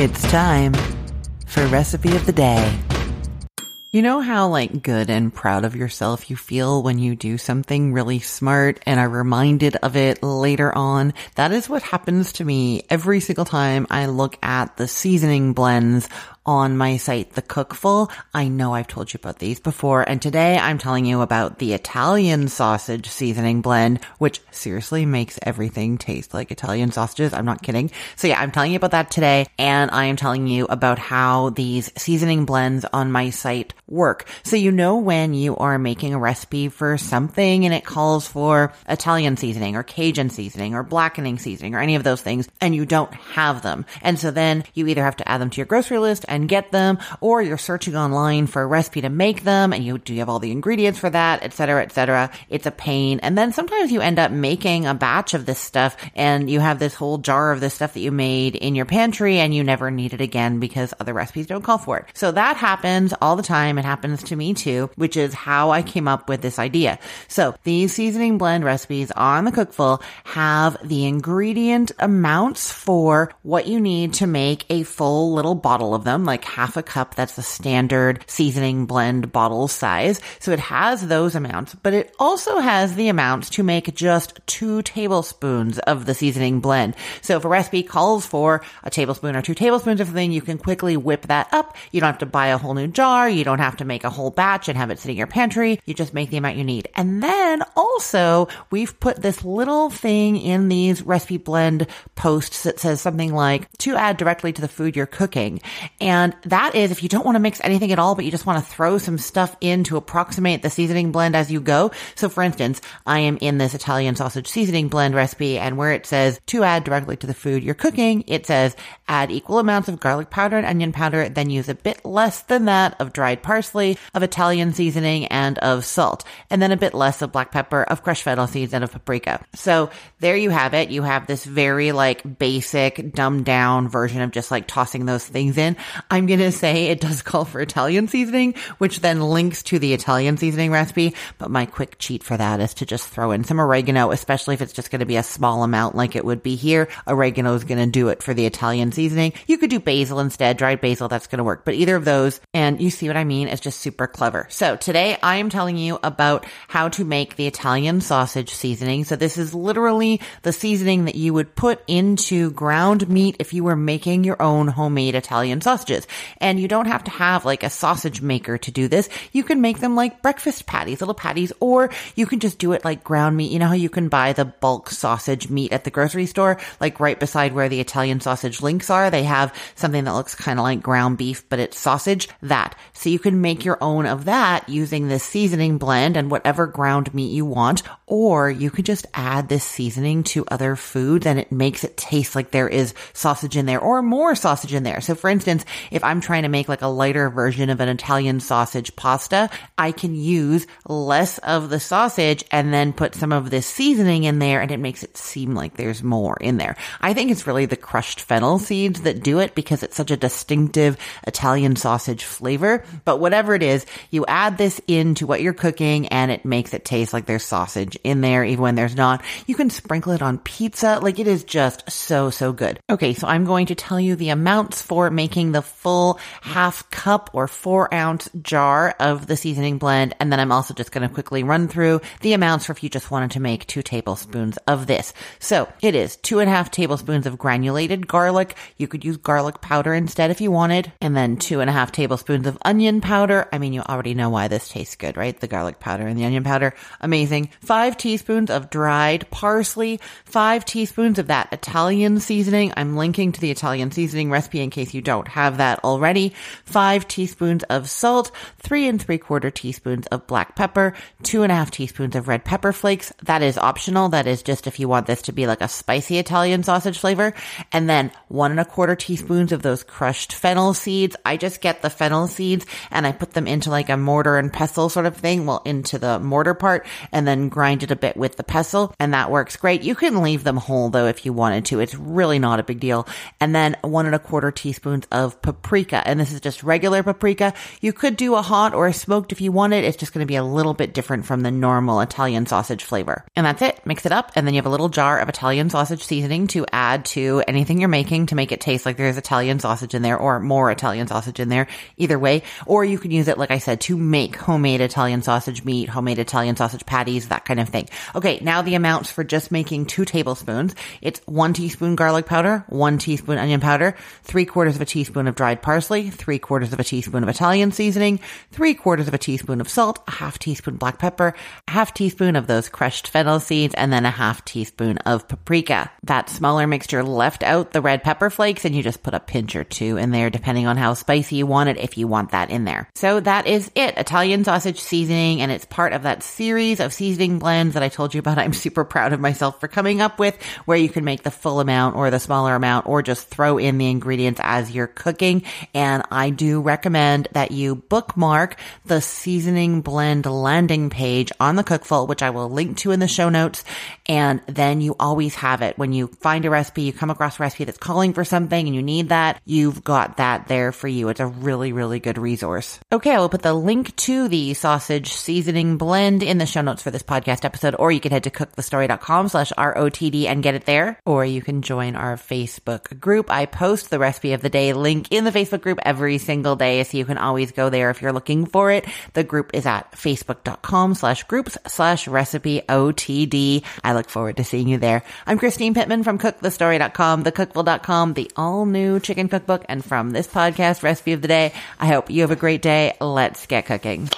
It's time for recipe of the day. You know how like good and proud of yourself you feel when you do something really smart and are reminded of it later on? That is what happens to me every single time I look at the seasoning blends on my site, The Cookful. I know I've told you about these before, and today I'm telling you about the Italian sausage seasoning blend, which seriously makes everything taste like Italian sausages. I'm not kidding. So yeah, I'm telling you about that today, and I am telling you about how these seasoning blends on my site work. So you know when you are making a recipe for something and it calls for Italian seasoning or Cajun seasoning or blackening seasoning or any of those things, and you don't have them. And so then you either have to add them to your grocery list and get them, or you're searching online for a recipe to make them and you do you have all the ingredients for that, etc., etc. It's a pain. And then sometimes you end up making a batch of this stuff and you have this whole jar of this stuff that you made in your pantry and you never need it again because other recipes don't call for it. So that happens all the time. It happens to me too, which is how I came up with this idea. So these seasoning blend recipes on the Cookful have the ingredient amounts for what you need to make a full little bottle of them like half a cup. That's the standard seasoning blend bottle size. So it has those amounts, but it also has the amounts to make just two tablespoons of the seasoning blend. So if a recipe calls for a tablespoon or two tablespoons of something, you can quickly whip that up. You don't have to buy a whole new jar. You don't have to make a whole batch and have it sitting in your pantry. You just make the amount you need. And then also we've put this little thing in these recipe blend posts that says something like to add directly to the food you're cooking. And and that is if you don't want to mix anything at all, but you just want to throw some stuff in to approximate the seasoning blend as you go. So for instance, I am in this Italian sausage seasoning blend recipe and where it says to add directly to the food you're cooking, it says add equal amounts of garlic powder and onion powder, then use a bit less than that of dried parsley, of Italian seasoning and of salt, and then a bit less of black pepper, of crushed fennel seeds and of paprika. So there you have it. You have this very like basic dumbed down version of just like tossing those things in. I'm going to say it does call for Italian seasoning, which then links to the Italian seasoning recipe. But my quick cheat for that is to just throw in some oregano, especially if it's just going to be a small amount like it would be here. Oregano is going to do it for the Italian seasoning. You could do basil instead, dried basil, that's going to work. But either of those, and you see what I mean, is just super clever. So today I am telling you about how to make the Italian sausage seasoning. So this is literally the seasoning that you would put into ground meat if you were making your own homemade Italian sausage sausages. And you don't have to have like a sausage maker to do this. You can make them like breakfast patties, little patties, or you can just do it like ground meat. You know how you can buy the bulk sausage meat at the grocery store, like right beside where the Italian sausage links are. They have something that looks kind of like ground beef, but it's sausage. That. So you can make your own of that using this seasoning blend and whatever ground meat you want, or you could just add this seasoning to other foods and it makes it taste like there is sausage in there or more sausage in there. So for instance, if I'm trying to make like a lighter version of an Italian sausage pasta, I can use less of the sausage and then put some of this seasoning in there and it makes it seem like there's more in there. I think it's really the crushed fennel seeds that do it because it's such a distinctive Italian sausage flavor. But whatever it is, you add this into what you're cooking and it makes it taste like there's sausage in there even when there's not. You can sprinkle it on pizza. Like it is just so, so good. Okay. So I'm going to tell you the amounts for making the full half cup or four ounce jar of the seasoning blend. And then I'm also just going to quickly run through the amounts for if you just wanted to make two tablespoons of this. So it is two and a half tablespoons of granulated garlic. You could use garlic powder instead if you wanted. And then two and a half tablespoons of onion powder. I mean, you already know why this tastes good, right? The garlic powder and the onion powder. Amazing. Five teaspoons of dried parsley. Five teaspoons of that Italian seasoning. I'm linking to the Italian seasoning recipe in case you don't have that already. Five teaspoons of salt, three and three quarter teaspoons of black pepper, two and a half teaspoons of red pepper flakes. That is optional. That is just if you want this to be like a spicy Italian sausage flavor. And then one and a quarter teaspoons of those crushed fennel seeds. I just get the fennel seeds and I put them into like a mortar and pestle sort of thing. Well, into the mortar part and then grind it a bit with the pestle. And that works great. You can leave them whole though if you wanted to. It's really not a big deal. And then one and a quarter teaspoons of paprika. And this is just regular paprika. You could do a hot or a smoked if you wanted. It's just going to be a little bit different from the normal Italian sausage flavor. And that's it. Mix it up. And then you have a little jar of Italian sausage seasoning to add to anything you're making to make it taste like there's Italian sausage in there or more Italian sausage in there. Either way. Or you can use it, like I said, to make homemade Italian sausage meat, homemade Italian sausage patties, that kind of thing. Okay. Now the amounts for just making two tablespoons. It's one teaspoon garlic powder, one teaspoon onion powder, three quarters of a teaspoon of dried parsley, three quarters of a teaspoon of Italian seasoning, three quarters of a teaspoon of salt, a half teaspoon black pepper, a half teaspoon of those crushed fennel seeds, and then a half teaspoon of paprika. That smaller mixture left out the red pepper flakes and you just put a pinch or two in there depending on how spicy you want it if you want that in there. So that is it. Italian sausage seasoning and it's part of that series of seasoning blends that I told you about. I'm super proud of myself for coming up with where you can make the full amount or the smaller amount or just throw in the ingredients as you're cooking. And I do recommend that you bookmark the seasoning blend landing page on the Cookful, which I will link to in the show notes. And then you always have it when you find a recipe, you come across a recipe that's calling for something and you need that, you've got that there for you. It's a really, really good resource. Okay. I will put the link to the sausage seasoning blend in the show notes for this podcast episode, or you can head to cookthestory.com slash ROTD and get it there, or you can join our Facebook group. I post the recipe of the day link in the Facebook group every single day, so you can always go there if you're looking for it. The group is at facebook.com slash groups slash recipe OTD. I look forward to seeing you there. I'm Christine Pittman from cookthestory.com, thecookful.com, the all new chicken cookbook, and from this podcast, recipe of the day. I hope you have a great day. Let's get cooking.